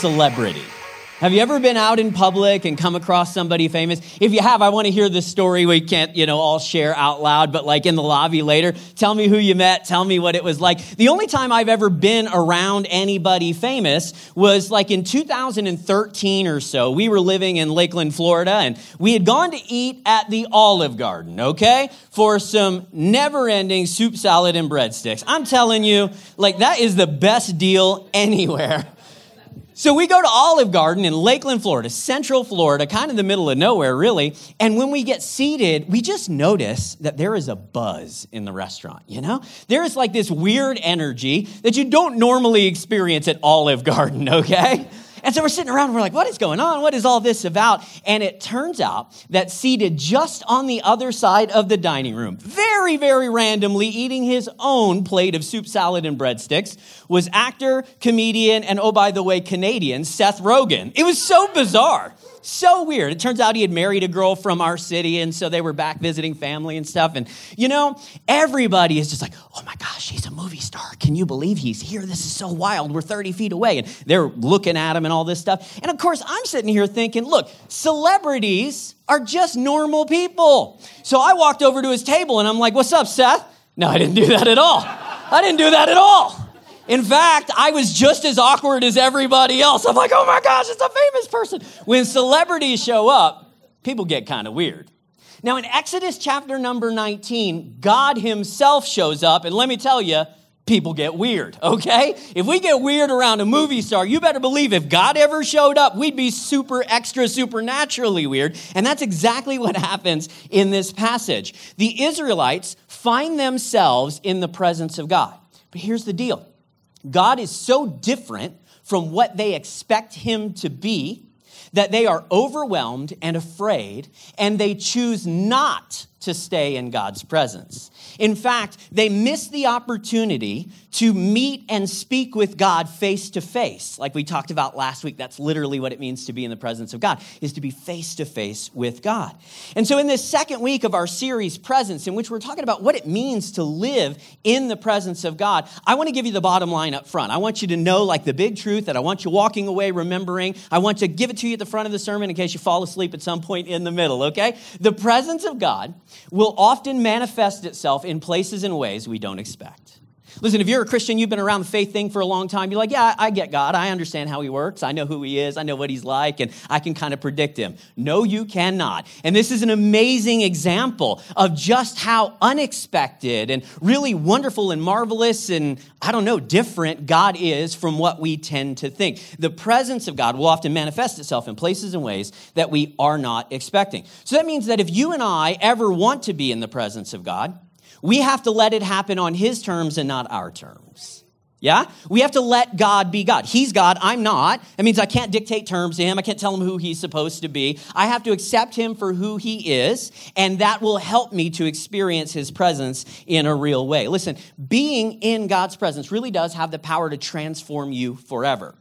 celebrity? Have you ever been out in public and come across somebody famous? If you have, I want to hear this story. We can't, you know, all share out loud, but like in the lobby later, tell me who you met, tell me what it was like. The only time I've ever been around anybody famous was like in 2013 or so. We were living in Lakeland, Florida, and we had gone to eat at the Olive Garden, okay, for some never ending soup salad and breadsticks. I'm telling you, like, that is the best deal anywhere. So we go to Olive Garden in Lakeland, Florida, central Florida, kind of the middle of nowhere, really. And when we get seated, we just notice that there is a buzz in the restaurant, you know? There is like this weird energy that you don't normally experience at Olive Garden, okay? And so we're sitting around and we're like, what is going on? What is all this about? And it turns out that seated just on the other side of the dining room, very, very randomly eating his own plate of soup, salad, and breadsticks, was actor, comedian, and oh, by the way, Canadian Seth Rogen. It was so bizarre. So weird. It turns out he had married a girl from our city, and so they were back visiting family and stuff. And, you know, everybody is just like, oh my gosh, he's a movie star. Can you believe he's here? This is so wild. We're 30 feet away. And they're looking at him and all this stuff. And of course, I'm sitting here thinking, look, celebrities are just normal people. So I walked over to his table and I'm like, what's up, Seth? No, I didn't do that at all. I didn't do that at all. In fact, I was just as awkward as everybody else. I'm like, oh my gosh, it's a famous person. When celebrities show up, people get kind of weird. Now, in Exodus chapter number 19, God Himself shows up, and let me tell you, people get weird, okay? If we get weird around a movie star, you better believe if God ever showed up, we'd be super extra supernaturally weird. And that's exactly what happens in this passage. The Israelites find themselves in the presence of God. But here's the deal God is so different from what they expect him to be that they are overwhelmed and afraid, and they choose not to stay in God's presence. In fact, they miss the opportunity to meet and speak with God face to face. Like we talked about last week, that's literally what it means to be in the presence of God, is to be face to face with God. And so in this second week of our series, Presence, in which we're talking about what it means to live in the presence of God, I want to give you the bottom line up front. I want you to know like the big truth that I want you walking away remembering. I want to give it to you at the front of the sermon in case you fall asleep at some point in the middle, okay? The presence of God will often manifest itself in places and ways we don't expect. Listen, if you're a Christian, you've been around the faith thing for a long time, you're like, yeah, I get God. I understand how he works. I know who he is. I know what he's like, and I can kind of predict him. No, you cannot. And this is an amazing example of just how unexpected and really wonderful and marvelous and, I don't know, different God is from what we tend to think. The presence of God will often manifest itself in places and ways that we are not expecting. So that means that if you and I ever want to be in the presence of God, we have to let it happen on His terms and not our terms. Yeah? We have to let God be God. He's God, I'm not. That means I can't dictate terms to him. I can't tell him who he's supposed to be. I have to accept him for who he is, and that will help me to experience his presence in a real way. Listen, being in God's presence really does have the power to transform you forever.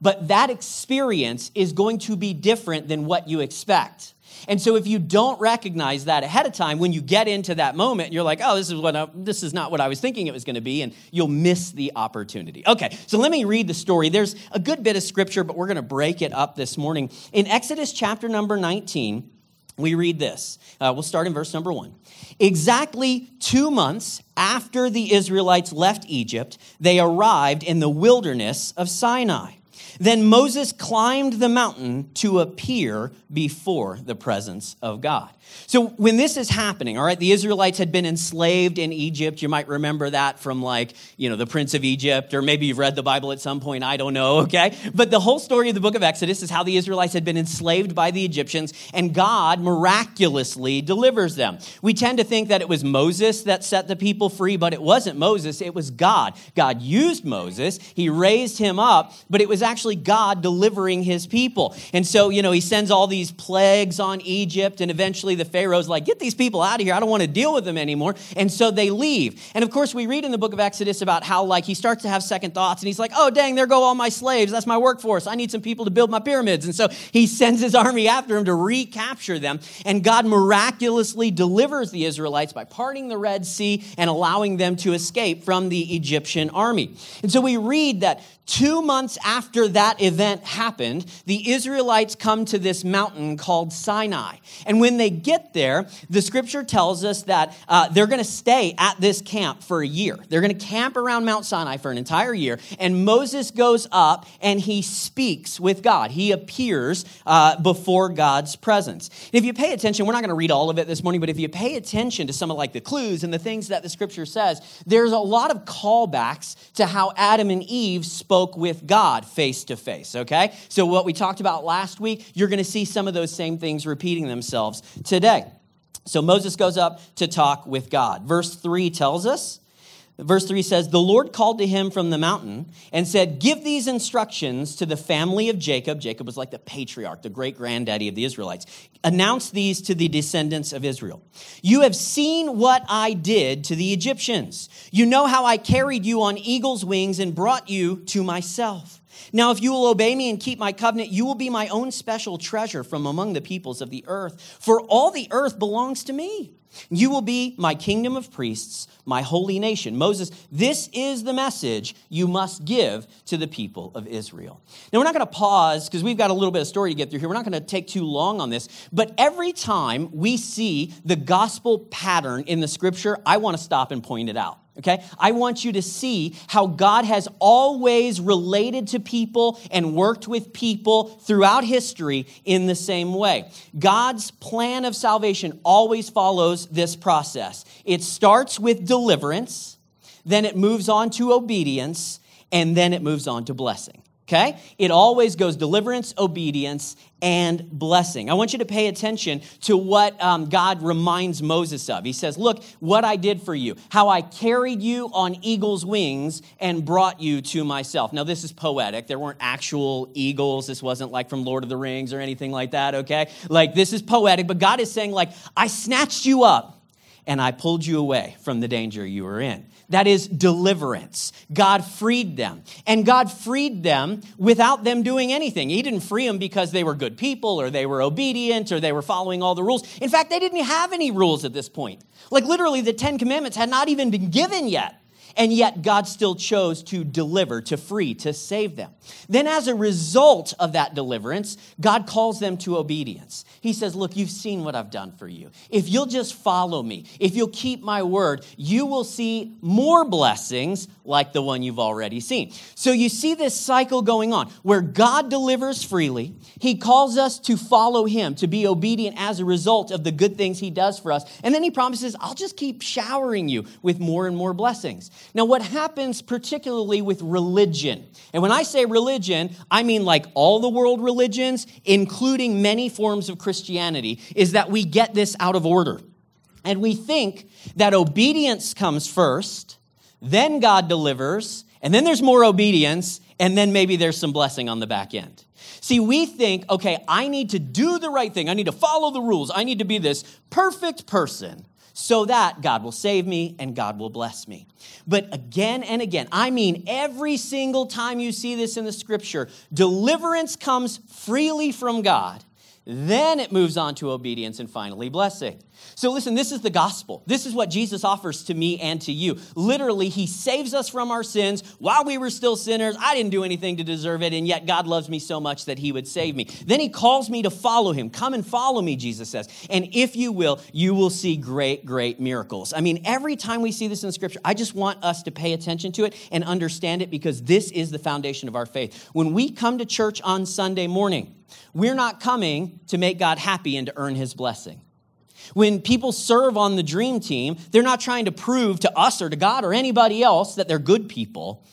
But that experience is going to be different than what you expect. And so if you don't recognize that ahead of time, when you get into that moment, you're like, oh, this is what I, this is not what I was thinking it was going to be, and you'll miss the opportunity. Okay, so let me read the story. There's a good bit of scripture, but we're going to break it up this morning. In Exodus chapter number 19, we read this. Uh, we'll start in verse number one. Exactly two months after the Israelites left Egypt, they arrived in the wilderness of Sinai. Then Moses climbed the mountain to appear before the presence of God. So when this is happening, all right, the Israelites had been enslaved in Egypt. You might remember that from like, you know, the Prince of Egypt, or maybe you've read the Bible at some point. I don't know, okay? But the whole story of the book of Exodus is how the Israelites had been enslaved by the Egyptians, and God miraculously delivers them. We tend to think that it was Moses that set the people free, but it wasn't Moses, it was God. God used Moses, he raised him up, but it was actually God delivering his people. And so, you know, he sends all these plagues on Egypt, and eventually the Pharaoh's like, get these people out of here. I don't want to deal with them anymore. And so they leave. And of course, we read in the book of Exodus about how, like, he starts to have second thoughts, and he's like, oh, dang, there go all my slaves. That's my workforce. I need some people to build my pyramids. And so he sends his army after him to recapture them. And God miraculously delivers the Israelites by parting the Red Sea and allowing them to escape from the Egyptian army. And so we read that Two months after that event happened, the Israelites come to this mountain called Sinai. And when they get there, the scripture tells us that uh, they're going to stay at this camp for a year. They're going to camp around Mount Sinai for an entire year. And Moses goes up and he speaks with God. He appears uh, before God's presence. And if you pay attention, we're not going to read all of it this morning, but if you pay attention to some of like the clues and the things that the scripture says, there's a lot of callbacks to how Adam and Eve spoke spoke with God face to face, okay? So, what we talked about last week, you're going to see some of those same things repeating themselves today. So, Moses goes up to talk with God. Verse 3 tells us Verse 3 says, The Lord called to him from the mountain and said, Give these instructions to the family of Jacob. Jacob was like the patriarch, the great granddaddy of the Israelites. Announce these to the descendants of Israel. You have seen what I did to the Egyptians. You know how I carried you on eagle's wings and brought you to myself. Now, if you will obey me and keep my covenant, you will be my own special treasure from among the peoples of the earth. For all the earth belongs to me. You will be my kingdom of priests, my holy nation. Moses, this is the message you must give to the people of Israel. Now, we're not going to pause because we've got a little bit of story to get through here. We're not going to take too long on this. But every time we see the gospel pattern in the scripture, I want to stop and point it out. Okay? I want you to see how God has always related to people and worked with people throughout history in the same way. God's plan of salvation always follows this process. It starts with deliverance, then it moves on to obedience, and then it moves on to blessing. Okay? It always goes deliverance, obedience, and blessing. I want you to pay attention to what um, God reminds Moses of. He says, Look, what I did for you, how I carried you on eagle's wings and brought you to myself. Now, this is poetic. There weren't actual eagles. This wasn't like from Lord of the Rings or anything like that, okay? Like, this is poetic, but God is saying, like, I snatched you up and I pulled you away from the danger you were in. That is deliverance. God freed them. And God freed them without them doing anything. He didn't free them because they were good people or they were obedient or they were following all the rules. In fact, they didn't have any rules at this point. Like literally, the Ten Commandments had not even been given yet. And yet, God still chose to deliver, to free, to save them. Then, as a result of that deliverance, God calls them to obedience. He says, Look, you've seen what I've done for you. If you'll just follow me, if you'll keep my word, you will see more blessings like the one you've already seen. So, you see this cycle going on where God delivers freely. He calls us to follow him, to be obedient as a result of the good things he does for us. And then he promises, I'll just keep showering you with more and more blessings. Now, what happens particularly with religion, and when I say religion, I mean like all the world religions, including many forms of Christianity, is that we get this out of order. And we think that obedience comes first, then God delivers, and then there's more obedience, and then maybe there's some blessing on the back end. See, we think, okay, I need to do the right thing. I need to follow the rules. I need to be this perfect person so that God will save me and God will bless me. But again and again, I mean, every single time you see this in the scripture, deliverance comes freely from God. Then it moves on to obedience and finally blessing. So, listen, this is the gospel. This is what Jesus offers to me and to you. Literally, He saves us from our sins while we were still sinners. I didn't do anything to deserve it, and yet God loves me so much that He would save me. Then He calls me to follow Him. Come and follow me, Jesus says. And if you will, you will see great, great miracles. I mean, every time we see this in Scripture, I just want us to pay attention to it and understand it because this is the foundation of our faith. When we come to church on Sunday morning, we're not coming to make God happy and to earn His blessing. When people serve on the dream team, they're not trying to prove to us or to God or anybody else that they're good people.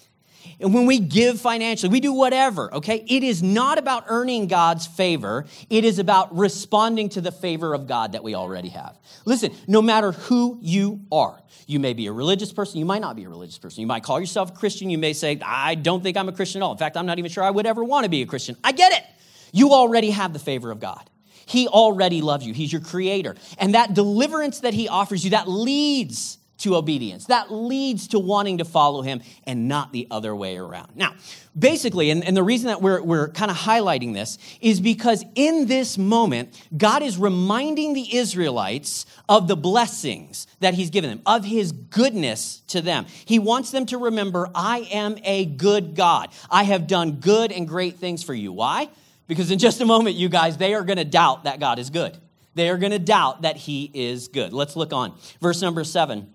and when we give financially, we do whatever, okay? It is not about earning God's favor. It is about responding to the favor of God that we already have. Listen, no matter who you are, you may be a religious person, you might not be a religious person. You might call yourself a Christian, you may say, I don't think I'm a Christian at all. In fact, I'm not even sure I would ever want to be a Christian. I get it. You already have the favor of God. He already loves you. He's your creator. And that deliverance that he offers you, that leads to obedience. That leads to wanting to follow him and not the other way around. Now, basically, and, and the reason that we're, we're kind of highlighting this is because in this moment, God is reminding the Israelites of the blessings that he's given them, of his goodness to them. He wants them to remember, I am a good God. I have done good and great things for you. Why? Because in just a moment, you guys, they are going to doubt that God is good. They are going to doubt that he is good. Let's look on. Verse number seven.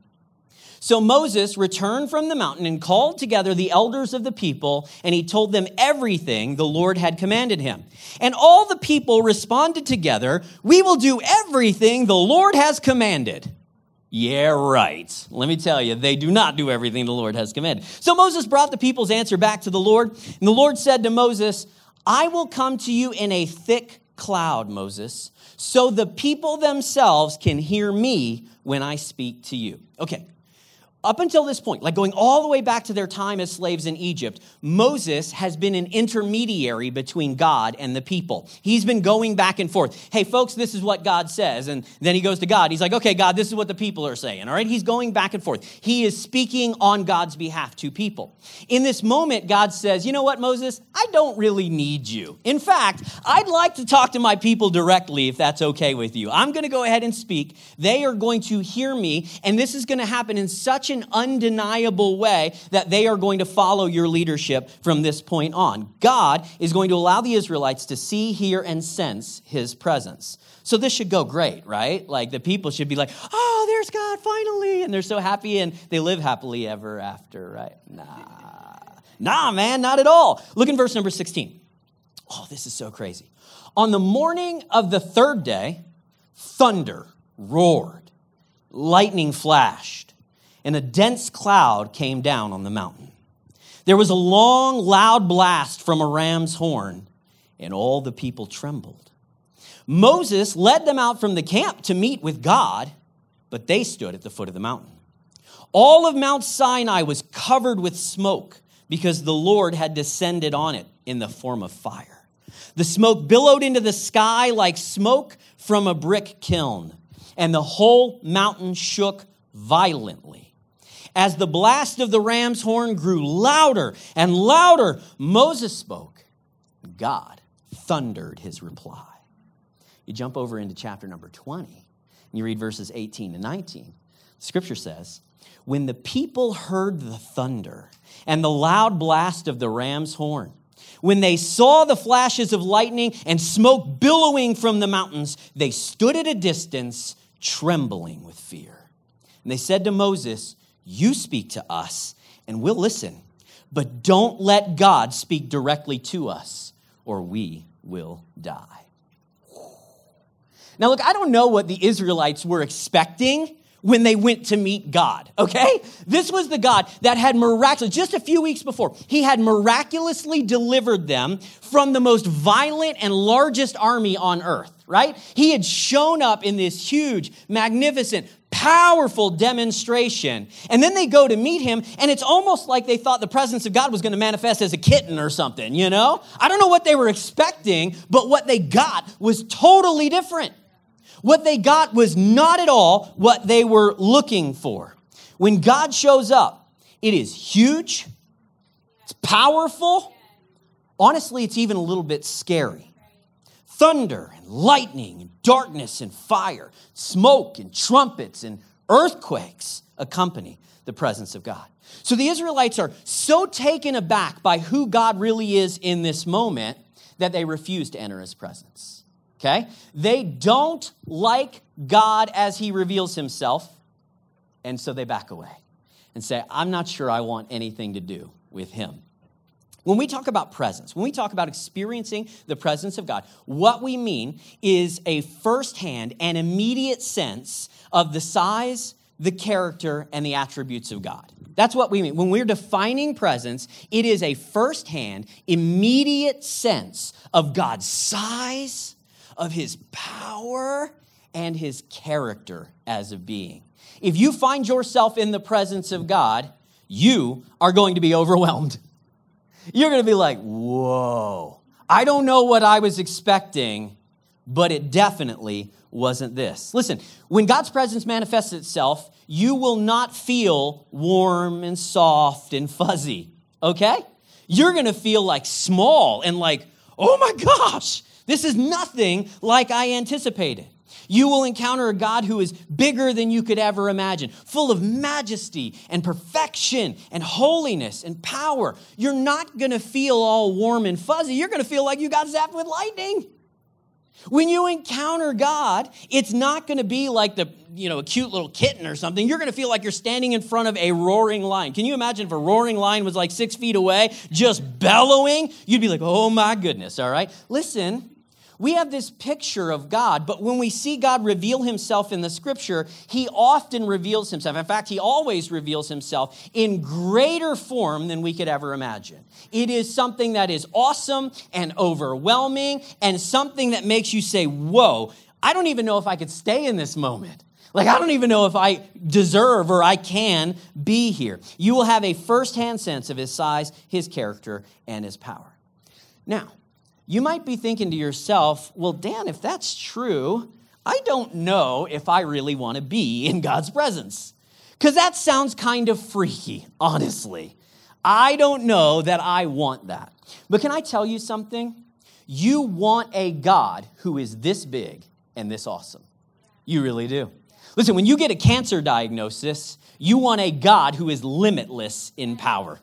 So Moses returned from the mountain and called together the elders of the people, and he told them everything the Lord had commanded him. And all the people responded together, We will do everything the Lord has commanded. Yeah, right. Let me tell you, they do not do everything the Lord has commanded. So Moses brought the people's answer back to the Lord, and the Lord said to Moses, I will come to you in a thick cloud, Moses, so the people themselves can hear me when I speak to you. Okay, up until this point, like going all the way back to their time as slaves in Egypt, Moses has been an intermediary between God and the people. He's been going back and forth. Hey, folks, this is what God says. And then he goes to God. He's like, okay, God, this is what the people are saying. All right. He's going back and forth. He is speaking on God's behalf to people. In this moment, God says, you know what, Moses? I don't really need you. In fact, I'd like to talk to my people directly if that's okay with you. I'm going to go ahead and speak. They are going to hear me. And this is going to happen in such an undeniable way that they are going to follow your leadership from this point on. God is going to allow the Israelites to see, hear, and sense his presence. So this should go great, right? Like the people should be like, oh, there's God finally. And they're so happy and they live happily ever after, right? Nah. Nah, man, not at all. Look in verse number 16. Oh, this is so crazy. On the morning of the third day, thunder roared, lightning flashed and a dense cloud came down on the mountain. There was a long, loud blast from a ram's horn, and all the people trembled. Moses led them out from the camp to meet with God, but they stood at the foot of the mountain. All of Mount Sinai was covered with smoke because the Lord had descended on it in the form of fire. The smoke billowed into the sky like smoke from a brick kiln, and the whole mountain shook violently. As the blast of the ram's horn grew louder and louder, Moses spoke. God thundered his reply. You jump over into chapter number 20, and you read verses 18 to 19. Scripture says, When the people heard the thunder and the loud blast of the ram's horn, when they saw the flashes of lightning and smoke billowing from the mountains, they stood at a distance, trembling with fear. And they said to Moses, you speak to us, and we'll listen. But don't let God speak directly to us, or we will die. Now, look, I don't know what the Israelites were expecting when they went to meet God, okay? This was the God that had miraculously, just a few weeks before, he had miraculously delivered them from the most violent and largest army on earth, right? He had shown up in this huge, magnificent, powerful demonstration. And then they go to meet him, and it's almost like they thought the presence of God was going to manifest as a kitten or something, you know? I don't know what they were expecting, but what they got was totally different. What they got was not at all what they were looking for. When God shows up, it is huge, it's powerful. Honestly, it's even a little bit scary thunder and lightning and darkness and fire, smoke and trumpets and earthquakes accompany the presence of God. So the Israelites are so taken aback by who God really is in this moment that they refuse to enter his presence. Okay? They don't like God as he reveals himself, and so they back away and say, I'm not sure I want anything to do with him. When we talk about presence, when we talk about experiencing the presence of God, what we mean is a firsthand and immediate sense of the size, the character, and the attributes of God. That's what we mean. When we're defining presence, it is a firsthand, immediate sense of God's size, of his power, and his character as a being. If you find yourself in the presence of God, you are going to be overwhelmed. You're going to be like, whoa, I don't know what I was expecting, but it definitely wasn't this. Listen, when God's presence manifests itself, you will not feel warm and soft and fuzzy, okay? You're gonna feel like small and like, oh my gosh, this is nothing like I anticipated. You will encounter a God who is bigger than you could ever imagine, full of majesty and perfection and holiness and power. You're not going to feel all warm and fuzzy. You're going to feel like you got zapped with lightning. When you encounter God, it's not going to be like the, you know, a cute little kitten or something. You're going to feel like you're standing in front of a roaring lion. Can you imagine if a roaring lion was like six feet away, just bellowing? You'd be like, oh my goodness, all right? Listen, we have this picture of God, but when we see God reveal himself in the scripture, he often reveals himself. In fact, he always reveals himself in greater form than we could ever imagine. It is something that is awesome and overwhelming and something that makes you say, Whoa, I don't even know if I could stay in this moment. Like, I don't even know if I deserve or I can be here. You will have a firsthand sense of his size, his character, and his power. Now, you might be thinking to yourself, well, Dan, if that's true, I don't know if I really want to be in God's presence. Because that sounds kind of freaky, honestly. I don't know that I want that. But can I tell you something? You want a God who is this big and this awesome. You really do. Listen, when you get a cancer diagnosis, you want a God who is limitless in power.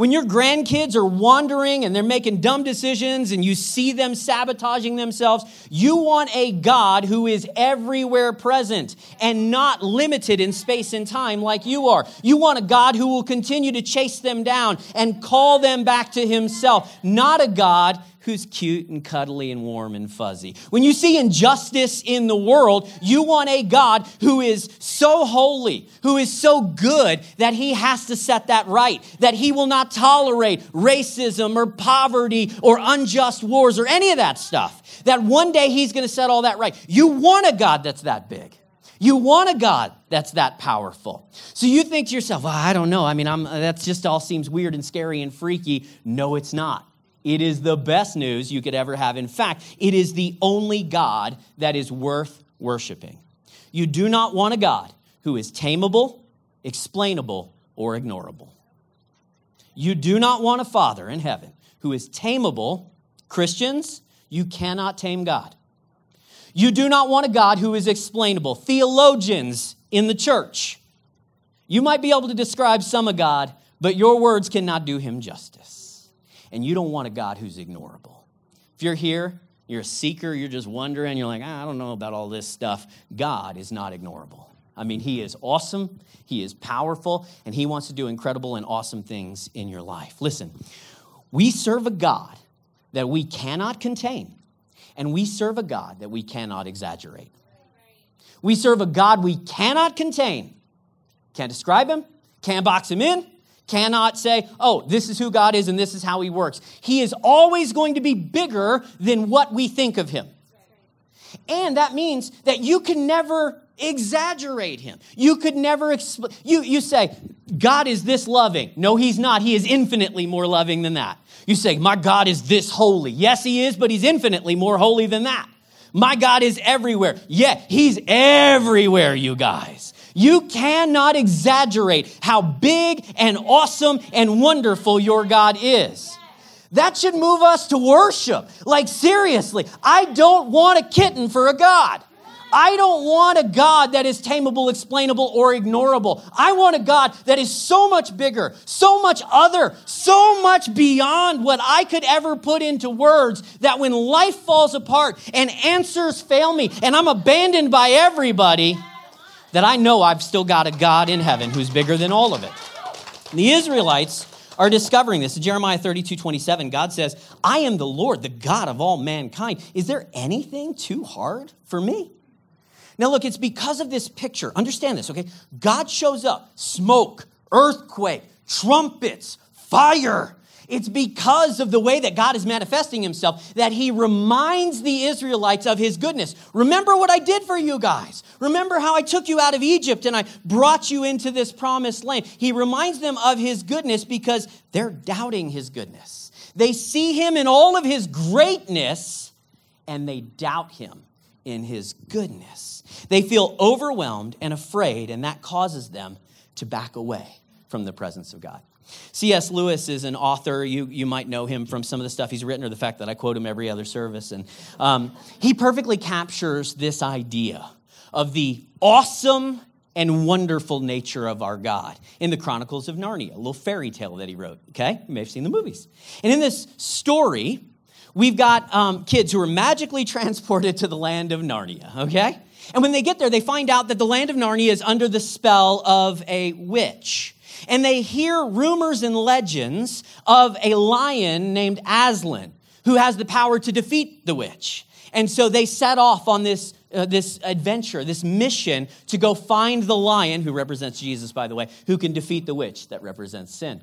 When your grandkids are wandering and they're making dumb decisions and you see them sabotaging themselves, you want a God who is everywhere present and not limited in space and time like you are. You want a God who will continue to chase them down and call them back to himself, not a God who's cute and cuddly and warm and fuzzy. When you see injustice in the world, you want a God who is so holy, who is so good that he has to set that right, that he will not tolerate racism or poverty or unjust wars or any of that stuff. That one day he's going to set all that right. You want a God that's that big. You want a God that's that powerful. So you think to yourself, well, I don't know. I mean, I'm, that's just all seems weird and scary and freaky. No, it's not. It is the best news you could ever have. In fact, it is the only God that is worth worshiping. You do not want a God who is tameable, explainable, or ignorable. You do not want a Father in heaven who is tameable. Christians, you cannot tame God. You do not want a God who is explainable. Theologians in the church, you might be able to describe some of God, but your words cannot do him justice and you don't want a God who's ignorable. If you're here, you're a seeker, you're just wondering, you're like, ah, I don't know about all this stuff. God is not ignorable. I mean, He is awesome, He is powerful, and He wants to do incredible and awesome things in your life. Listen, we serve a God that we cannot contain, and we serve a God that we cannot exaggerate. We serve a God we cannot contain. Can't describe Him, can't box Him in, cannot say, oh, this is who God is and this is how he works. He is always going to be bigger than what we think of him. And that means that you can never exaggerate him. You could never explain. You, you say, God is this loving. No, he's not. He is infinitely more loving than that. You say, My God is this holy. Yes, he is, but he's infinitely more holy than that. My God is everywhere. Yeah, he's everywhere, you guys. You cannot exaggerate how big and awesome and wonderful your God is. That should move us to worship. Like, seriously, I don't want a kitten for a God. I don't want a God that is tameable, explainable, or ignorable. I want a God that is so much bigger, so much other, so much beyond what I could ever put into words that when life falls apart and answers fail me and I'm abandoned by everybody, that I know I've still got a God in heaven who's bigger than all of it. And the Israelites are discovering this. Jeremiah 32 27, God says, I am the Lord, the God of all mankind. Is there anything too hard for me? Now, look, it's because of this picture. Understand this, okay? God shows up, smoke, earthquake, trumpets, fire. It's because of the way that God is manifesting himself that he reminds the Israelites of his goodness. Remember what I did for you guys. Remember how I took you out of Egypt and I brought you into this promised land. He reminds them of his goodness because they're doubting his goodness. They see him in all of his greatness and they doubt him in his goodness. They feel overwhelmed and afraid, and that causes them to back away from the presence of God. C.S. Lewis is an author. You, you might know him from some of the stuff he's written or the fact that I quote him every other service. And um, he perfectly captures this idea of the awesome and wonderful nature of our God in the Chronicles of Narnia, a little fairy tale that he wrote. Okay? You may have seen the movies. And in this story, we've got um, kids who are magically transported to the land of Narnia. Okay? And when they get there, they find out that the land of Narnia is under the spell of a witch and they hear rumors and legends of a lion named Aslan who has the power to defeat the witch. And so they set off on this, uh, this adventure, this mission to go find the lion, who represents Jesus, by the way, who can defeat the witch that represents sin.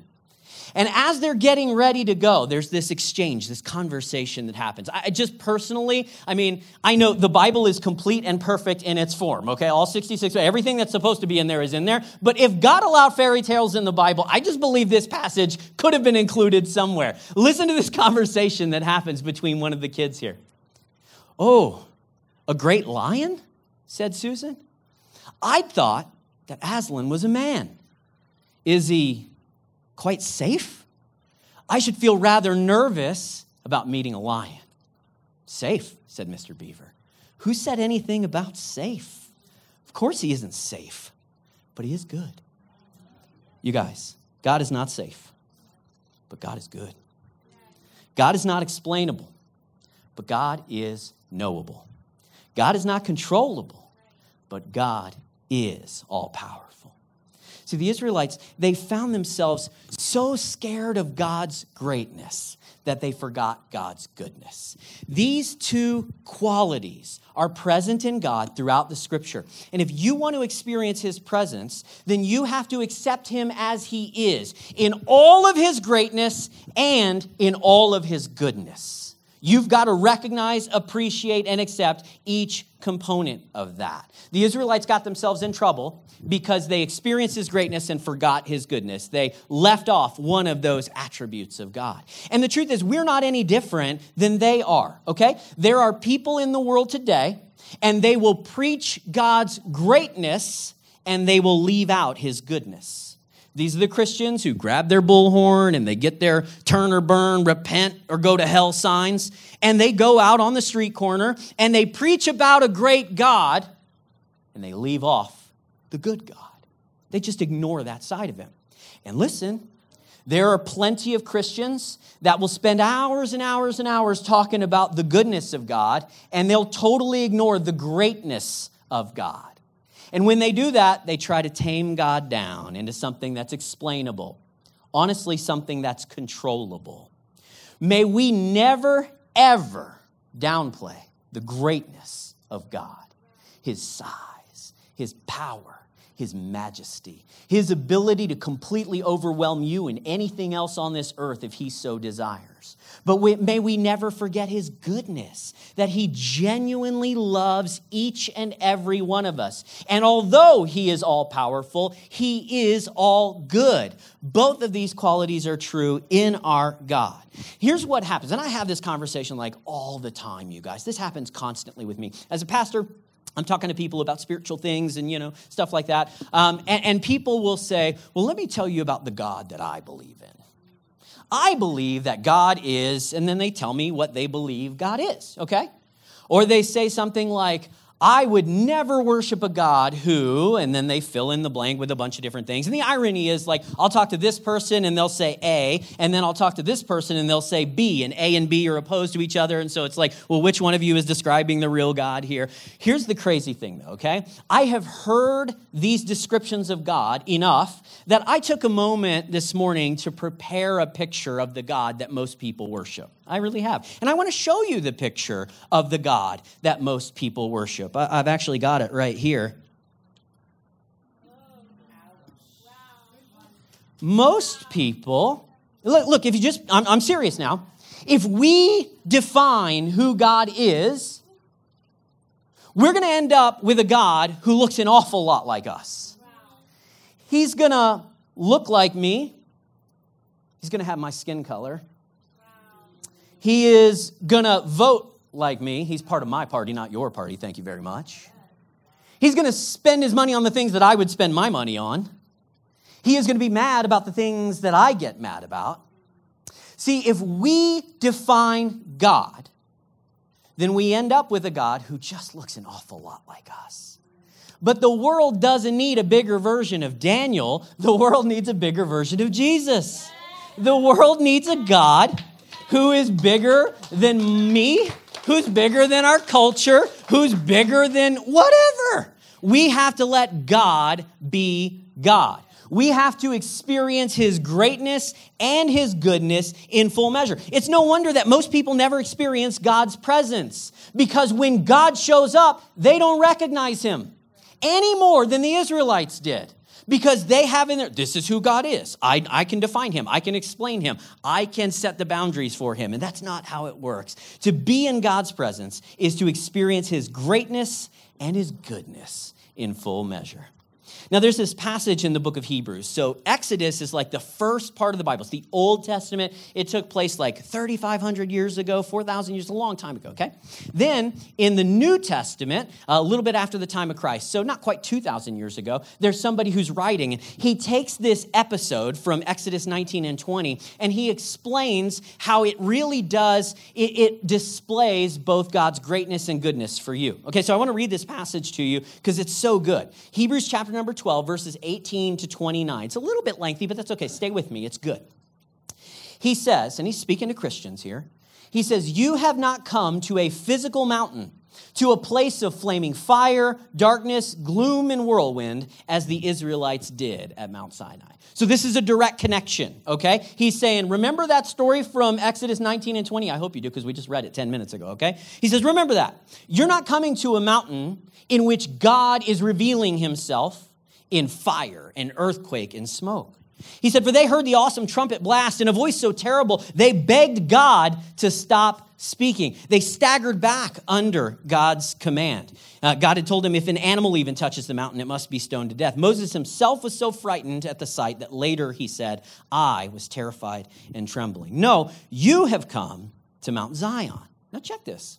And as they're getting ready to go, there's this exchange, this conversation that happens. I just personally, I mean, I know the Bible is complete and perfect in its form, okay? All 66, everything that's supposed to be in there is in there. But if God allowed fairy tales in the Bible, I just believe this passage could have been included somewhere. Listen to this conversation that happens between one of the kids here. Oh, a great lion? said Susan. I thought that Aslan was a man. Is he quite safe. I should feel rather nervous about meeting a lion. Safe, said Mr. Beaver. Who said anything about safe? Of course, he isn't safe, but he is good. You guys, God is not safe, but God is good. God is not explainable, but God is knowable. God is not controllable, but God is all power. See, the Israelites, they found themselves so scared of God's greatness that they forgot God's goodness. These two qualities are present in God throughout the scripture. And if you want to experience his presence, then you have to accept him as he is in all of his greatness and in all of his goodness. You've got to recognize, appreciate, and accept each component of that. The Israelites got themselves in trouble because they experienced his greatness and forgot his goodness. They left off one of those attributes of God. And the truth is, we're not any different than they are, okay? There are people in the world today, and they will preach God's greatness and they will leave out his goodness. These are the Christians who grab their bullhorn and they get their turn or burn, repent or go to hell signs, and they go out on the street corner and they preach about a great God and they leave off the good God. They just ignore that side of him. And listen, there are plenty of Christians that will spend hours and hours and hours talking about the goodness of God, and they'll totally ignore the greatness of God. And when they do that, they try to tame God down into something that's explainable, honestly, something that's controllable. May we never, ever downplay the greatness of God, His size, His power, his majesty, his ability to completely overwhelm you and anything else on this earth if he so desires. But we, may we never forget his goodness, that he genuinely loves each and every one of us. And although he is all powerful, he is all good. Both of these qualities are true in our God. Here's what happens, and I have this conversation like all the time, you guys. This happens constantly with me. As a pastor, I'm talking to people about spiritual things and, you know, stuff like that. Um, and, and people will say, well, let me tell you about the God that I believe in. I believe that God is, and then they tell me what they believe God is, okay? Or they say something like, I would never worship a God who, and then they fill in the blank with a bunch of different things. And the irony is like, I'll talk to this person and they'll say A, and then I'll talk to this person and they'll say B, and A and B are opposed to each other. And so it's like, well, which one of you is describing the real God here? Here's the crazy thing though, okay? I have heard these descriptions of God enough that I took a moment this morning to prepare a picture of the God that most people worship. I really have. And I want to show you the picture of the God that most people worship. I've actually got it right here. most people, look, look if you just, I'm, I'm serious now. If we define who God is, we're going to end up with a God who looks an awful lot like us. He's going to look like me. He's going to have my skin color. He is going to vote like me. He's part of my party, not your party. Thank you very much. He's going to spend his money on the things that I would spend my money on. He is going to be mad about the things that I get mad about. See, if we define God, then we end up with a God who just looks an awful lot like us. But the world doesn't need a bigger version of Daniel, the world needs a bigger version of Jesus. The world needs a God who is bigger than me, who's bigger than our culture, who's bigger than whatever. We have to let God be God. We have to experience his greatness and his goodness in full measure. It's no wonder that most people never experience God's presence because when God shows up, they don't recognize him any more than the Israelites did because they have in there, this is who God is. I, I can define him. I can explain him. I can set the boundaries for him. And that's not how it works. To be in God's presence is to experience his greatness and his goodness in full measure. Now, there's this passage in the book of Hebrews. So, Exodus is like the first part of the Bible. It's the Old Testament. It took place like 3,500 years ago, 4,000 years, a long time ago, okay? Then, in the New Testament, a little bit after the time of Christ, so not quite 2,000 years ago, there's somebody who's writing, and he takes this episode from Exodus 19 and 20, and he explains how it really does, it, it displays both God's greatness and goodness for you. Okay, so I want to read this passage to you because it's so good. Hebrews chapter number 12, verses 18 to 29. It's a little bit lengthy, but that's okay. Stay with me, it's good. He says, and he's speaking to Christians here, he says, You have not come to a physical mountain, to a place of flaming fire, darkness, gloom, and whirlwind, as the Israelites did at Mount Sinai. So this is a direct connection, okay? He's saying, Remember that story from Exodus 19 and 20? I hope you do, because we just read it 10 minutes ago, okay? He says, Remember that. You're not coming to a mountain in which God is revealing himself in fire and earthquake and smoke. He said, For they heard the awesome trumpet blast in a voice so terrible, they begged God to stop speaking. They staggered back under God's command. Uh, God had told them, If an animal even touches the mountain, it must be stoned to death. Moses himself was so frightened at the sight that later he said, I was terrified and trembling. No, you have come to Mount Zion. Now, check this.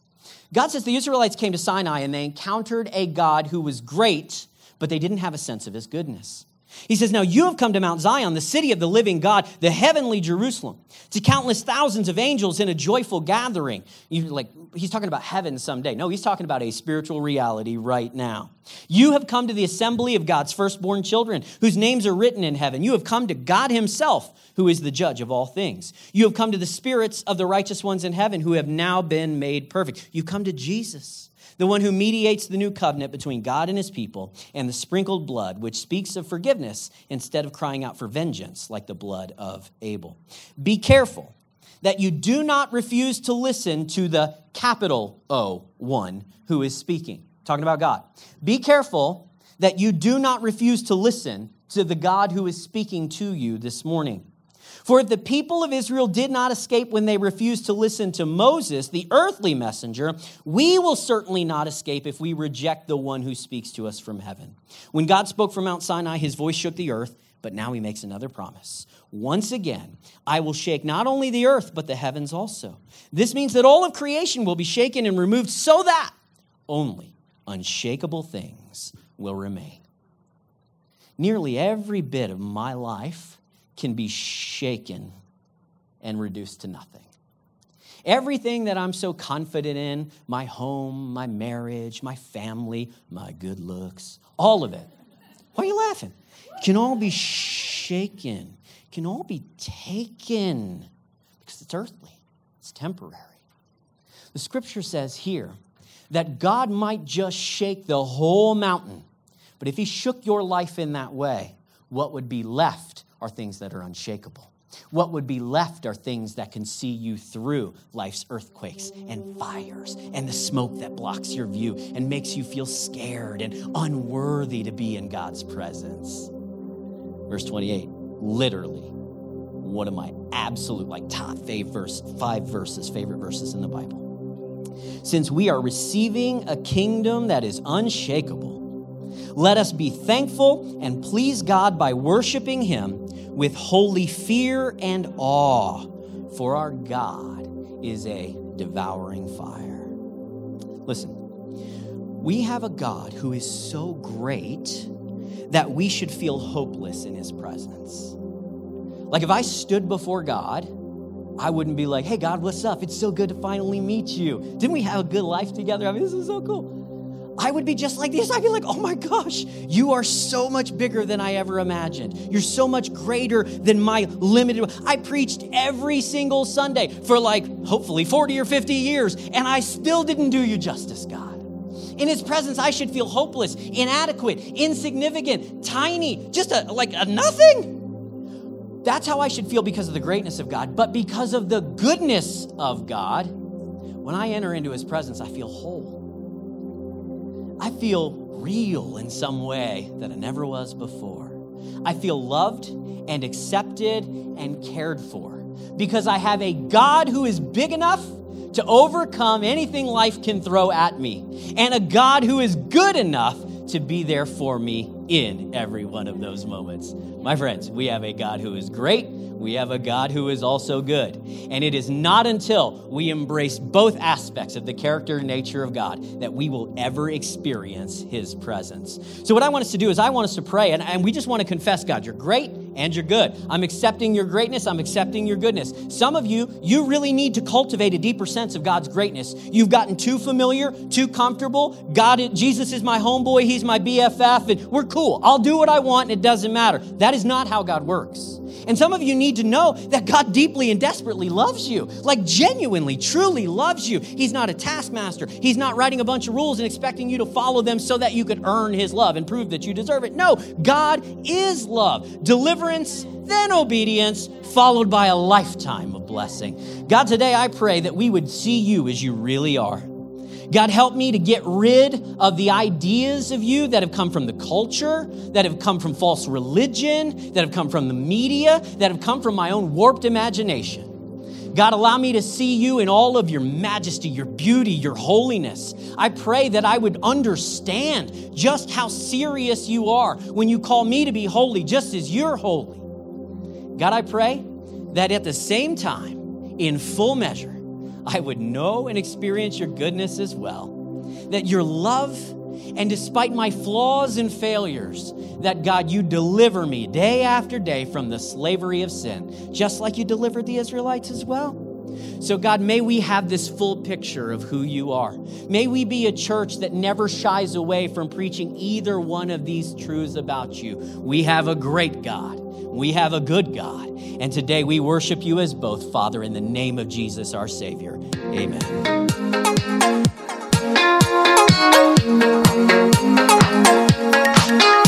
God says the Israelites came to Sinai and they encountered a God who was great but they didn't have a sense of his goodness. He says, Now you have come to Mount Zion, the city of the living God, the heavenly Jerusalem, to countless thousands of angels in a joyful gathering. You, like he's talking about heaven someday. No, he's talking about a spiritual reality right now. You have come to the assembly of God's firstborn children, whose names are written in heaven. You have come to God Himself, who is the judge of all things. You have come to the spirits of the righteous ones in heaven, who have now been made perfect. You come to Jesus the one who mediates the new covenant between God and his people, and the sprinkled blood, which speaks of forgiveness instead of crying out for vengeance like the blood of Abel. Be careful that you do not refuse to listen to the capital O one who is speaking. Talking about God. Be careful that you do not refuse to listen to the God who is speaking to you this morning. For if the people of Israel did not escape when they refused to listen to Moses, the earthly messenger, we will certainly not escape if we reject the one who speaks to us from heaven. When God spoke from Mount Sinai, his voice shook the earth, but now he makes another promise. Once again, I will shake not only the earth, but the heavens also. This means that all of creation will be shaken and removed so that only unshakable things will remain. Nearly every bit of my life can be shaken and reduced to nothing. Everything that I'm so confident in my home, my marriage, my family, my good looks, all of it. Why are you laughing? Can all be shaken, can all be taken because it's earthly, it's temporary. The scripture says here that God might just shake the whole mountain, but if He shook your life in that way, what would be left are things that are unshakable. What would be left are things that can see you through life's earthquakes and fires and the smoke that blocks your view and makes you feel scared and unworthy to be in God's presence. Verse 28 literally one of my absolute, like, top favorite verse, five verses, favorite verses in the Bible. Since we are receiving a kingdom that is unshakable, let us be thankful and please God by worshiping Him with holy fear and awe, for our God is a devouring fire. Listen, we have a God who is so great that we should feel hopeless in His presence. Like if I stood before God, I wouldn't be like, hey, God, what's up? It's so good to finally meet you. Didn't we have a good life together? I mean, this is so cool. I would be just like this. I'd be like, oh my gosh, you are so much bigger than I ever imagined. You're so much greater than my limited. I preached every single Sunday for like, hopefully, 40 or 50 years, and I still didn't do you justice, God. In his presence, I should feel hopeless, inadequate, insignificant, tiny, just a, like a nothing. That's how I should feel because of the greatness of God. But because of the goodness of God, when I enter into his presence, I feel whole. I feel real in some way that I never was before. I feel loved and accepted and cared for because I have a God who is big enough to overcome anything life can throw at me, and a God who is good enough to be there for me in every one of those moments. My friends, we have a God who is great. We have a God who is also good. And it is not until we embrace both aspects of the character and nature of God that we will ever experience his presence. So, what I want us to do is, I want us to pray, and, and we just want to confess, God, you're great and you're good. I'm accepting your greatness. I'm accepting your goodness. Some of you, you really need to cultivate a deeper sense of God's greatness. You've gotten too familiar, too comfortable. God, Jesus is my homeboy. He's my BFF, and we're cool. I'll do what I want, and it doesn't matter. That is not how God works. And some of you need to know that God deeply and desperately loves you, like genuinely, truly loves you. He's not a taskmaster. He's not writing a bunch of rules and expecting you to follow them so that you could earn His love and prove that you deserve it. No, God is love. Deliverance, then obedience, followed by a lifetime of blessing. God, today I pray that we would see you as you really are. God, help me to get rid of the ideas of you that have come from the culture, that have come from false religion, that have come from the media, that have come from my own warped imagination. God, allow me to see you in all of your majesty, your beauty, your holiness. I pray that I would understand just how serious you are when you call me to be holy, just as you're holy. God, I pray that at the same time, in full measure, I would know and experience your goodness as well. That your love, and despite my flaws and failures, that God, you deliver me day after day from the slavery of sin, just like you delivered the Israelites as well. So, God, may we have this full picture of who you are. May we be a church that never shies away from preaching either one of these truths about you. We have a great God, we have a good God. And today we worship you as both, Father, in the name of Jesus, our Savior. Amen thank